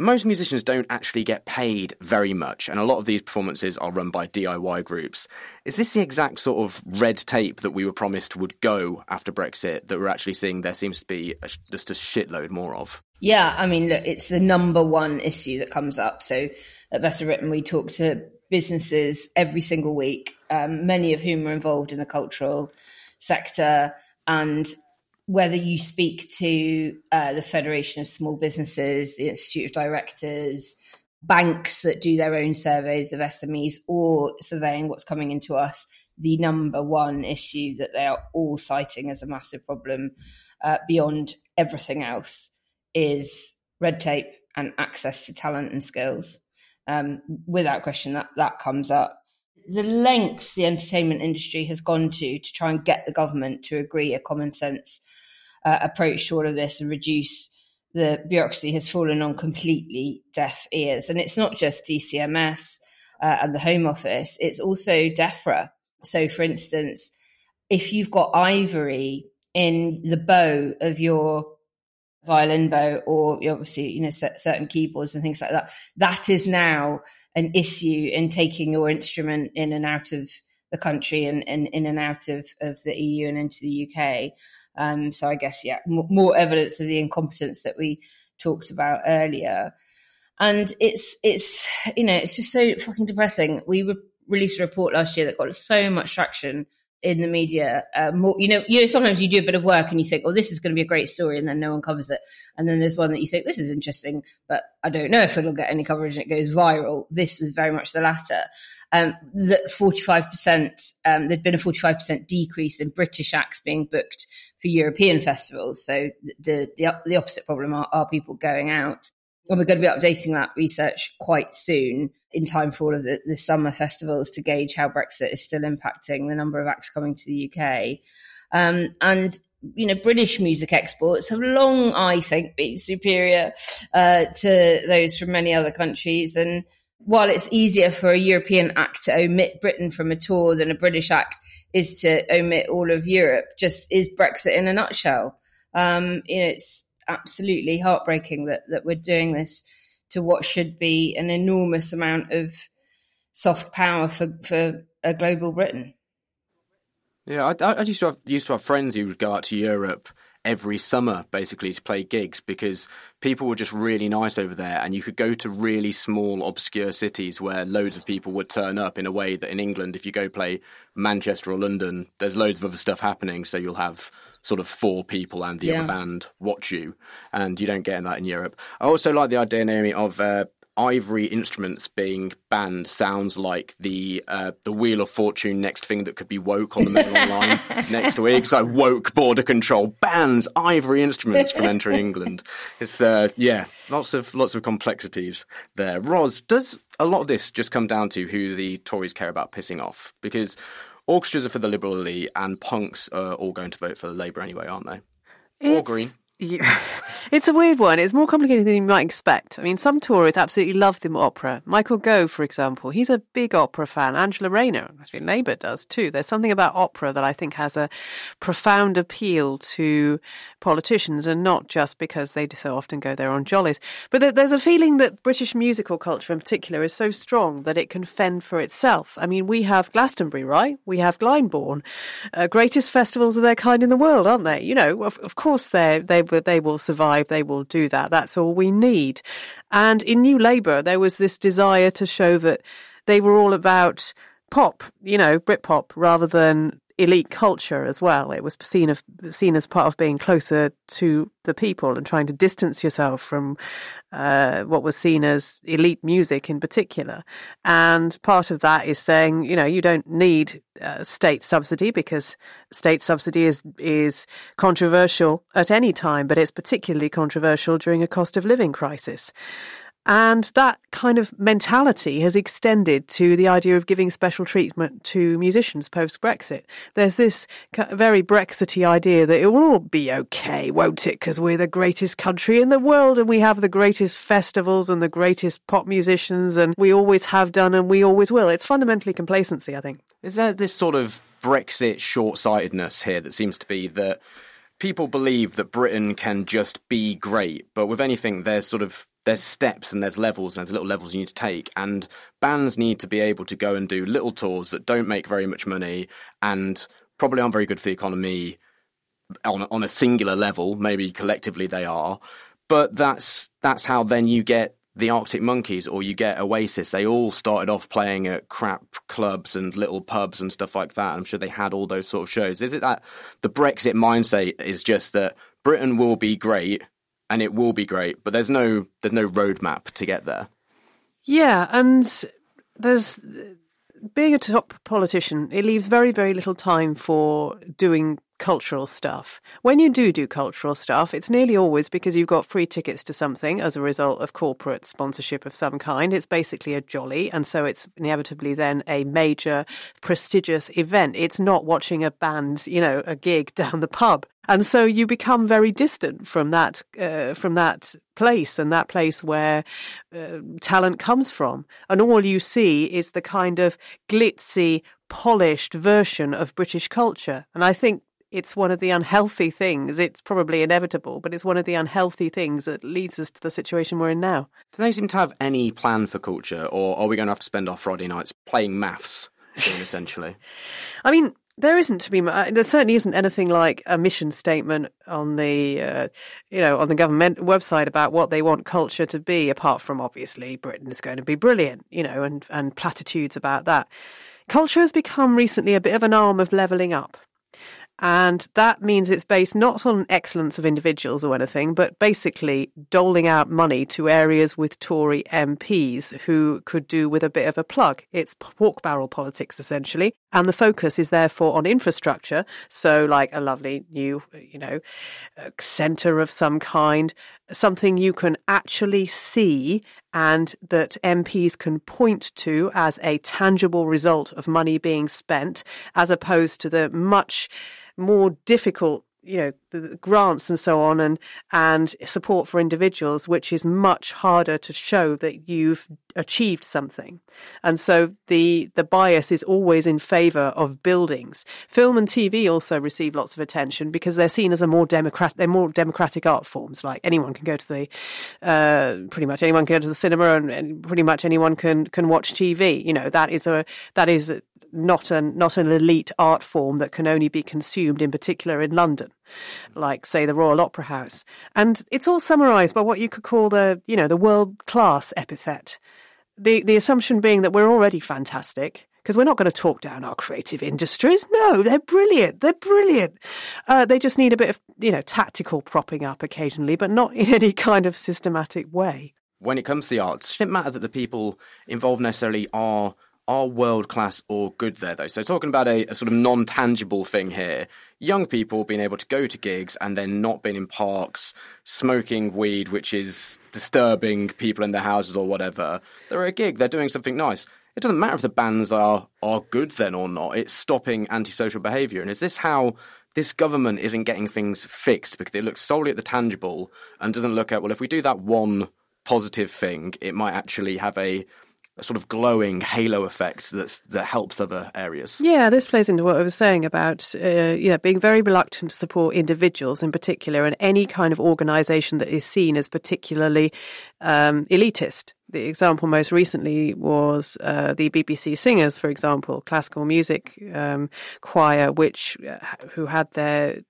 Most musicians don't actually get paid very much, and a lot of these performances are run by DIY groups. Is this the exact sort of red tape that we were promised would go after Brexit that we're actually seeing there seems to be a, just a shitload more of? Yeah, I mean, look, it's the number one issue that comes up. So at Best for Britain, we talk to businesses every single week, um, many of whom are involved in the cultural sector, and whether you speak to uh, the Federation of Small Businesses, the Institute of Directors, banks that do their own surveys of SMEs, or surveying what's coming into us, the number one issue that they are all citing as a massive problem uh, beyond everything else is red tape and access to talent and skills. Um, without question, that, that comes up the lengths the entertainment industry has gone to to try and get the government to agree a common sense uh, approach to all of this and reduce the bureaucracy has fallen on completely deaf ears. And it's not just DCMS uh, and the Home Office, it's also DEFRA. So, for instance, if you've got ivory in the bow of your violin bow or obviously you know certain keyboards and things like that that is now an issue in taking your instrument in and out of the country and, and in and out of, of the EU and into the UK. Um, so I guess, yeah, more evidence of the incompetence that we talked about earlier. And it's, it's, you know, it's just so fucking depressing. We re- released a report last year that got so much traction in the media. Uh, more, you know, you know, sometimes you do a bit of work and you think, "Oh, this is going to be a great story," and then no one covers it. And then there's one that you think, "This is interesting," but I don't know if it'll get any coverage and it goes viral. This was very much the latter. Um, that 45%, um, there'd been a 45% decrease in British acts being booked for European festivals. So the the, the opposite problem are, are people going out. And we're going to be updating that research quite soon in time for all of the, the summer festivals to gauge how Brexit is still impacting the number of acts coming to the UK. Um, and you know, British music exports have long, I think, been superior uh, to those from many other countries. And while it's easier for a European act to omit Britain from a tour than a British act is to omit all of Europe, just is Brexit in a nutshell. Um, you know, it's absolutely heartbreaking that that we're doing this to what should be an enormous amount of soft power for for a global Britain. Yeah, I, I used to have used to have friends who would go out to Europe every summer basically to play gigs because people were just really nice over there and you could go to really small obscure cities where loads of people would turn up in a way that in England if you go play Manchester or London there's loads of other stuff happening so you'll have sort of four people and the yeah. other band watch you, and you don't get that in Europe. I also like the idea, Naomi, of uh, ivory instruments being banned sounds like the uh, the Wheel of Fortune next thing that could be woke on the Mail line next week. So woke border control bans ivory instruments from entering England. It's uh, yeah, lots of lots of complexities there. Ros, does a lot of this just come down to who the Tories care about pissing off? Because Orchestras are for the Liberal elite, and punks are all going to vote for Labour anyway, aren't they? It's, or Green. It's a weird one. It's more complicated than you might expect. I mean, some Tories absolutely love the opera. Michael Gove, for example, he's a big opera fan. Angela Rayner, actually Labour does too. There's something about opera that I think has a profound appeal to politicians and not just because they so often go there on jollies. But there's a feeling that British musical culture in particular is so strong that it can fend for itself. I mean, we have Glastonbury, right? We have Glyndebourne, uh, greatest festivals of their kind in the world, aren't they? You know, of, of course they they they will survive they will do that. That's all we need. And in New Labour, there was this desire to show that they were all about pop, you know, Britpop, rather than elite culture as well. It was seen of seen as part of being closer to the people and trying to distance yourself from uh, what was seen as elite music in particular. And part of that is saying, you know, you don't need uh, state subsidy because state subsidy is is controversial at any time, but it's particularly controversial during a cost of living crisis. And that kind of mentality has extended to the idea of giving special treatment to musicians post Brexit. There's this very Brexity idea that it will all be okay, won't it? Because we're the greatest country in the world and we have the greatest festivals and the greatest pop musicians and we always have done and we always will. It's fundamentally complacency, I think. Is there this sort of Brexit short sightedness here that seems to be that people believe that Britain can just be great, but with anything, there's sort of there's steps and there's levels and there's little levels you need to take and bands need to be able to go and do little tours that don't make very much money and probably aren't very good for the economy on on a singular level maybe collectively they are but that's that's how then you get the Arctic Monkeys or you get Oasis, they all started off playing at crap clubs and little pubs and stuff like that. I'm sure they had all those sort of shows. Is it that the Brexit mindset is just that Britain will be great and it will be great, but there's no there's no roadmap to get there. Yeah, and there's being a top politician, it leaves very very little time for doing cultural stuff. When you do do cultural stuff, it's nearly always because you've got free tickets to something as a result of corporate sponsorship of some kind. It's basically a jolly, and so it's inevitably then a major, prestigious event. It's not watching a band, you know, a gig down the pub. And so you become very distant from that, uh, from that place and that place where uh, talent comes from. And all you see is the kind of glitzy, polished version of British culture. And I think it's one of the unhealthy things. It's probably inevitable, but it's one of the unhealthy things that leads us to the situation we're in now. Do they seem to have any plan for culture, or are we going to have to spend our Friday nights playing maths, essentially? I mean, there isn't to be. There certainly isn't anything like a mission statement on the, uh, you know, on the government website about what they want culture to be. Apart from obviously Britain is going to be brilliant, you know, and and platitudes about that. Culture has become recently a bit of an arm of levelling up. And that means it's based not on excellence of individuals or anything, but basically doling out money to areas with Tory MPs who could do with a bit of a plug. It's pork barrel politics, essentially. And the focus is therefore on infrastructure. So, like a lovely new, you know, uh, centre of some kind, something you can actually see and that MPs can point to as a tangible result of money being spent, as opposed to the much more difficult you know the grants and so on and and support for individuals which is much harder to show that you've achieved something. And so the the bias is always in favor of buildings. Film and tv also receive lots of attention because they're seen as a more democrat they're more democratic art forms. Like anyone can go to the uh, pretty much anyone can go to the cinema and, and pretty much anyone can can watch tv you know that is a that is not an not an elite art form that can only be consumed in particular in London, like say the Royal Opera House. And it's all summarised by what you could call the you know the world class epithet. The the assumption being that we're already fantastic because we're not going to talk down our creative industries. No, they're brilliant. They're brilliant. Uh, they just need a bit of you know tactical propping up occasionally, but not in any kind of systematic way. When it comes to the arts, it matter that the people involved necessarily are are world class or good there, though. So, talking about a, a, sort of non tangible thing here young people being able to go to gigs and then not being in parks, smoking weed, which is disturbing people in their houses or whatever. They're at a gig, they're doing something nice. It doesn't matter if the bands are, are good then or not, it's stopping antisocial behaviour. And is this how this government isn't getting things fixed because it looks solely at the tangible and doesn't look at, well, if we do that one positive thing, it might actually have a a sort of glowing halo effect that's, that helps other areas. Yeah, this plays into what I was saying about uh, yeah being very reluctant to support individuals in particular and any kind of organisation that is seen as particularly um, elitist. The example most recently was uh, the BBC Singers, for example, classical music um, choir, which uh, who had their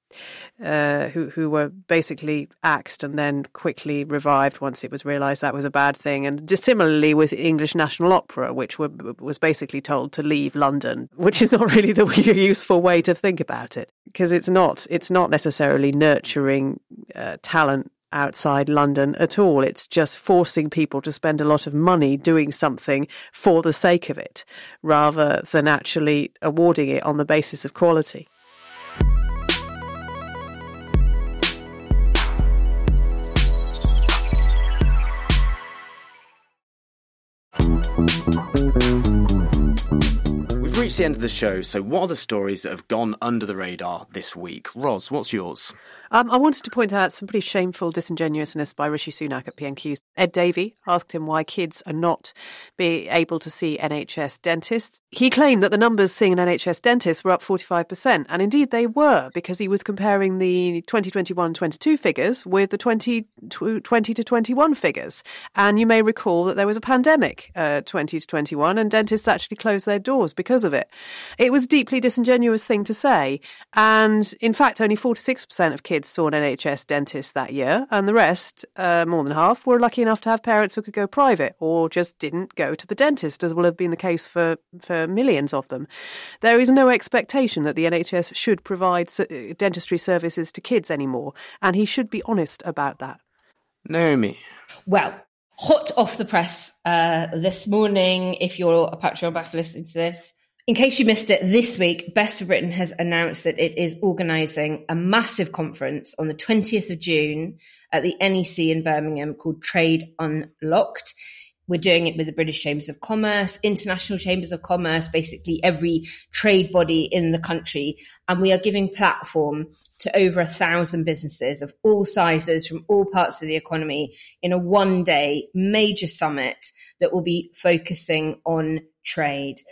uh, who who were basically axed and then quickly revived once it was realised that was a bad thing. And similarly with English National Opera, which were, was basically told to leave London, which is not really the useful way to think about it because it's not it's not necessarily nurturing uh, talent outside London at all. It's just forcing people to spend a lot of money doing something for the sake of it rather than actually awarding it on the basis of quality. The end of the show, so what are the stories that have gone under the radar this week? Ros, what's yours? Um, I wanted to point out some pretty shameful disingenuousness by Rishi Sunak at PMQ. Ed Davey asked him why kids are not be able to see NHS dentists. He claimed that the numbers seeing an NHS dentist were up 45%, and indeed they were, because he was comparing the 2021-22 figures with the 2020 to 21 figures. And you may recall that there was a pandemic, uh, 20 to 21, and dentists actually closed their doors because of it. It was a deeply disingenuous thing to say, and in fact, only 46% of kids saw an NHS dentist that year, and the rest, uh, more than half, were lucky enough to have parents who could go private or just didn't go to the dentist, as will have been the case for, for millions of them. There is no expectation that the NHS should provide dentistry services to kids anymore, and he should be honest about that. Naomi. Well, hot off the press uh, this morning, if you're a Patreon back listening to this, in case you missed it, this week, Best for Britain has announced that it is organising a massive conference on the 20th of June at the NEC in Birmingham called Trade Unlocked. We're doing it with the British Chambers of Commerce, International Chambers of Commerce, basically every trade body in the country. And we are giving platform to over a thousand businesses of all sizes from all parts of the economy in a one day major summit that will be focusing on trade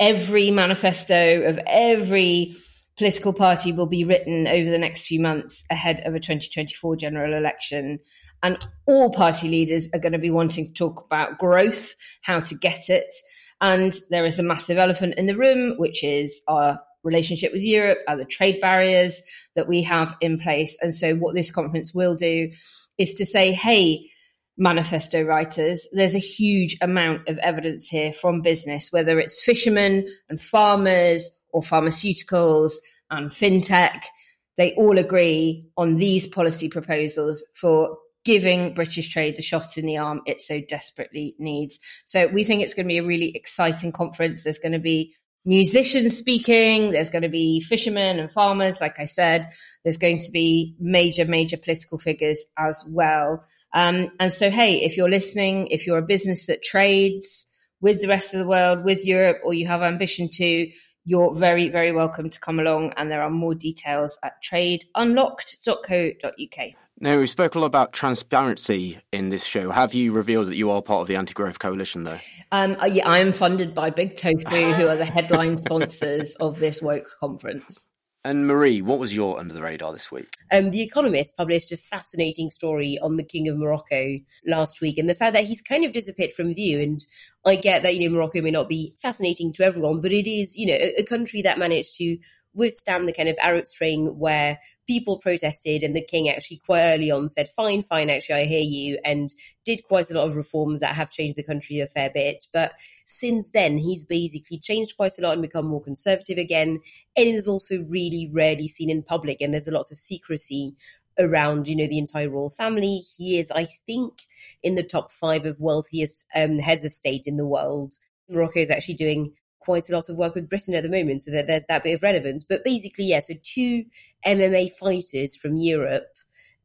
every manifesto of every political party will be written over the next few months ahead of a 2024 general election. And all party leaders are going to be wanting to talk about growth, how to get it. And there is a massive elephant in the room, which is our relationship with Europe, other trade barriers that we have in place. And so, what this conference will do is to say, hey, manifesto writers, there's a huge amount of evidence here from business, whether it's fishermen and farmers or pharmaceuticals and fintech. They all agree on these policy proposals for giving British trade the shot in the arm it so desperately needs. So we think it's going to be a really exciting conference. There's going to be musicians speaking, there's going to be fishermen and farmers, like I said, there's going to be major, major political figures as well. Um, and so, hey, if you're listening, if you're a business that trades with the rest of the world, with Europe, or you have ambition to, you're very, very welcome to come along. And there are more details at tradeunlocked.co.uk. Now, we spoke a lot about transparency in this show. Have you revealed that you are part of the Anti Growth Coalition, though? Um, uh, yeah, I am funded by Big Tofu, who are the headline sponsors of this woke conference. And Marie, what was your under the radar this week? Um, the Economist published a fascinating story on the King of Morocco last week and the fact that he's kind of disappeared from view. And I get that, you know, Morocco may not be fascinating to everyone, but it is, you know, a, a country that managed to withstand the kind of Arab Spring where people protested and the king actually quite early on said, fine, fine, actually, I hear you, and did quite a lot of reforms that have changed the country a fair bit. But since then, he's basically changed quite a lot and become more conservative again. And it is also really rarely seen in public, and there's a lot of secrecy around, you know, the entire royal family. He is, I think, in the top five of wealthiest um, heads of state in the world. Morocco is actually doing quite a lot of work with Britain at the moment, so that there's that bit of relevance. But basically, yeah, so two MMA fighters from Europe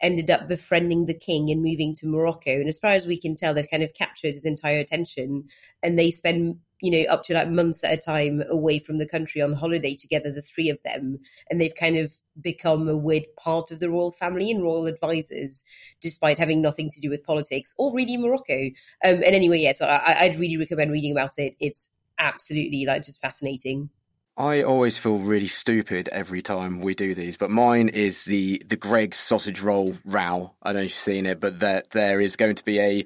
ended up befriending the king and moving to Morocco. And as far as we can tell, they've kind of captured his entire attention and they spend, you know, up to like months at a time away from the country on holiday together, the three of them. And they've kind of become a weird part of the royal family and royal advisors, despite having nothing to do with politics or really Morocco. Um, and anyway, yeah, so I, I'd really recommend reading about it. It's absolutely like just fascinating. I always feel really stupid every time we do these, but mine is the the Greggs sausage roll row. I don't know if you've seen it, but that there is going to be a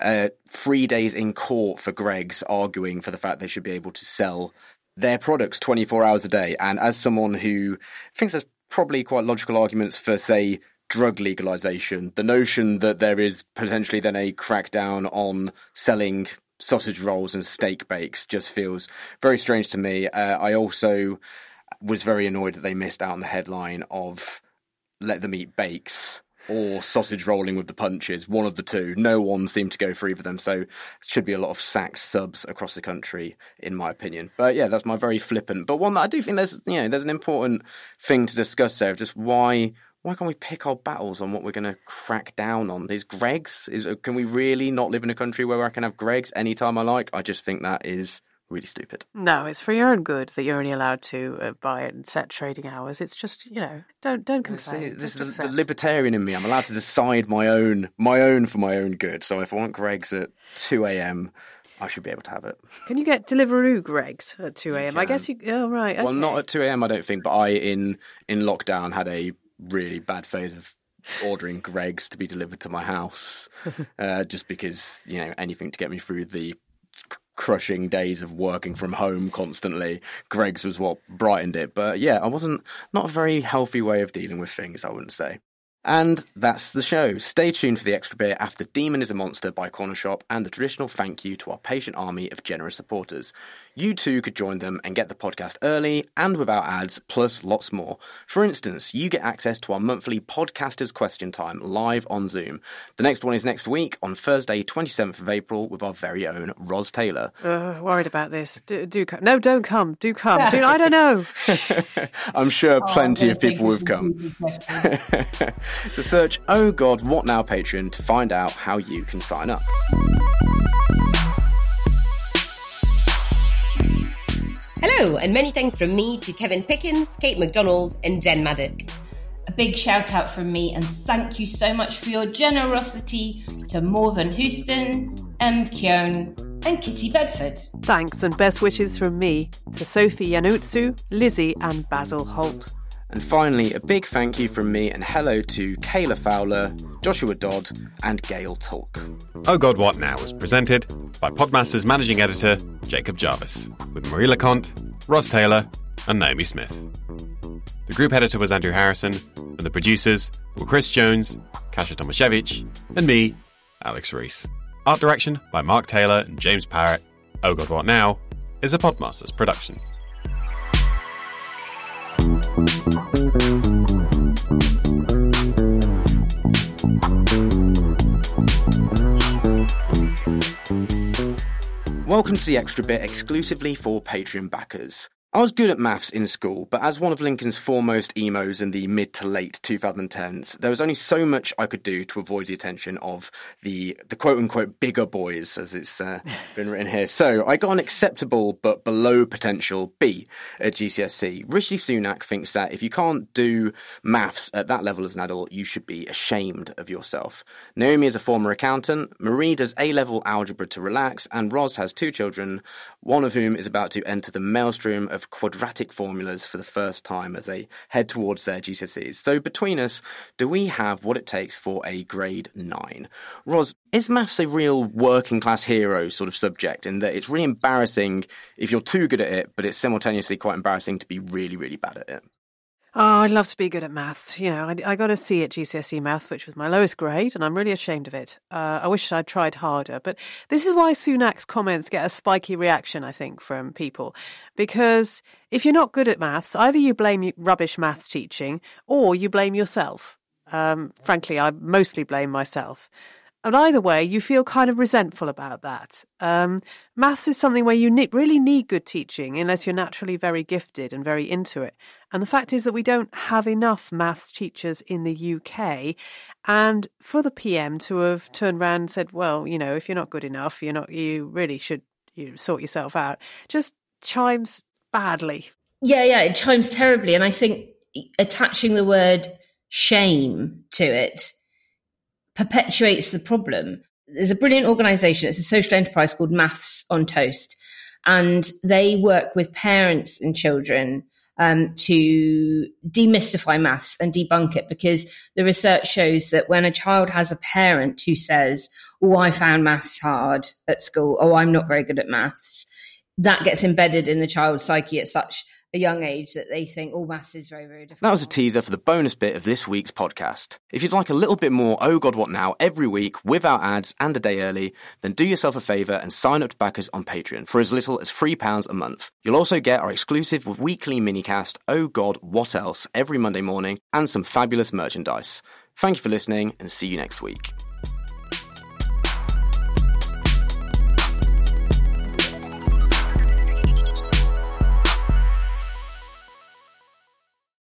uh, three days in court for Greggs arguing for the fact they should be able to sell their products 24 hours a day. And as someone who thinks there's probably quite logical arguments for, say, drug legalization, the notion that there is potentially then a crackdown on selling sausage rolls and steak bakes just feels very strange to me. Uh, I also was very annoyed that they missed out on the headline of "Let them eat bakes." Or sausage rolling with the punches, one of the two. No one seemed to go for either of them, so it should be a lot of sacked subs across the country, in my opinion. But yeah, that's my very flippant, but one that I do think there's you know there's an important thing to discuss there, just why why can't we pick our battles on what we're going to crack down on? Is Greggs? Is can we really not live in a country where I can have Greggs anytime I like? I just think that is really stupid. No, it's for your own good that you're only allowed to uh, buy it and set trading hours. It's just you know don't don't complain. This, is the, the, libertarian in me. I'm allowed to decide my own my own for my own good. So if I want Greggs at two a.m. I should be able to have it. Can you get Deliveroo Greggs at two a.m.? I guess you. Oh right. Okay. Well, not at two a.m. I don't think, but I in in lockdown had a really bad phase of ordering Greggs to be delivered to my house, uh, just because you know anything to get me through the crushing days of working from home constantly. Greggs was what brightened it, but yeah, I wasn't not a very healthy way of dealing with things. I wouldn't say. And that's the show. Stay tuned for the extra bit after Demon is a Monster by Cornershop and the traditional thank you to our patient army of generous supporters. You too could join them and get the podcast early and without ads, plus lots more. For instance, you get access to our monthly Podcasters Question Time live on Zoom. The next one is next week on Thursday, 27th of April, with our very own Ros Taylor. Uh, worried about this. Do, do come. No, don't come. Do come. Do, I don't know. I'm sure plenty oh, of people have come. so search Oh God, What Now Patreon to find out how you can sign up. Hello, and many thanks from me to Kevin Pickens, Kate McDonald, and Jen Maddock. A big shout out from me, and thank you so much for your generosity to Morven Houston, M. Keown, and Kitty Bedford. Thanks, and best wishes from me to Sophie Yanutsu, Lizzie, and Basil Holt. And finally, a big thank you from me and hello to Kayla Fowler, Joshua Dodd, and Gail Tulk. Oh God, What Now was presented by Podmaster's managing editor, Jacob Jarvis, with Marie LeConte, Ros Taylor, and Naomi Smith. The group editor was Andrew Harrison, and the producers were Chris Jones, Kasia Tomaszewicz, and me, Alex Rees. Art direction by Mark Taylor and James Parrott. Oh God, What Now is a Podmasters production. Welcome to the Extra Bit exclusively for Patreon backers. I was good at maths in school, but as one of Lincoln's foremost emos in the mid to late 2010s, there was only so much I could do to avoid the attention of the the quote unquote bigger boys, as it's uh, been written here. So I got an acceptable but below potential B at GCSE. Rishi Sunak thinks that if you can't do maths at that level as an adult, you should be ashamed of yourself. Naomi is a former accountant. Marie does A level algebra to relax, and Ros has two children, one of whom is about to enter the maelstrom of of quadratic formulas for the first time as they head towards their GCSEs. So between us, do we have what it takes for a grade 9? Ros, is maths a real working class hero sort of subject in that it's really embarrassing if you're too good at it, but it's simultaneously quite embarrassing to be really, really bad at it? Oh, I'd love to be good at maths. You know, I, I got a C at GCSE maths, which was my lowest grade, and I'm really ashamed of it. Uh, I wish I'd tried harder. But this is why Sunak's comments get a spiky reaction, I think, from people. Because if you're not good at maths, either you blame rubbish maths teaching or you blame yourself. Um, frankly, I mostly blame myself. And either way, you feel kind of resentful about that. Um, maths is something where you need, really need good teaching unless you're naturally very gifted and very into it. And the fact is that we don't have enough maths teachers in the UK. And for the PM to have turned around and said, well, you know, if you're not good enough, you're not, you really should you sort yourself out, just chimes badly. Yeah, yeah, it chimes terribly. And I think attaching the word shame to it perpetuates the problem. There's a brilliant organization, it's a social enterprise called Maths on Toast, and they work with parents and children um, to demystify maths and debunk it because the research shows that when a child has a parent who says, Oh, I found maths hard at school, oh, I'm not very good at maths, that gets embedded in the child's psyche at such a young age that they think all oh, maths is very, very difficult. That was a teaser for the bonus bit of this week's podcast. If you'd like a little bit more Oh God What Now every week without ads and a day early, then do yourself a favour and sign up to back us on Patreon for as little as £3 a month. You'll also get our exclusive weekly minicast Oh God What Else every Monday morning and some fabulous merchandise. Thank you for listening and see you next week.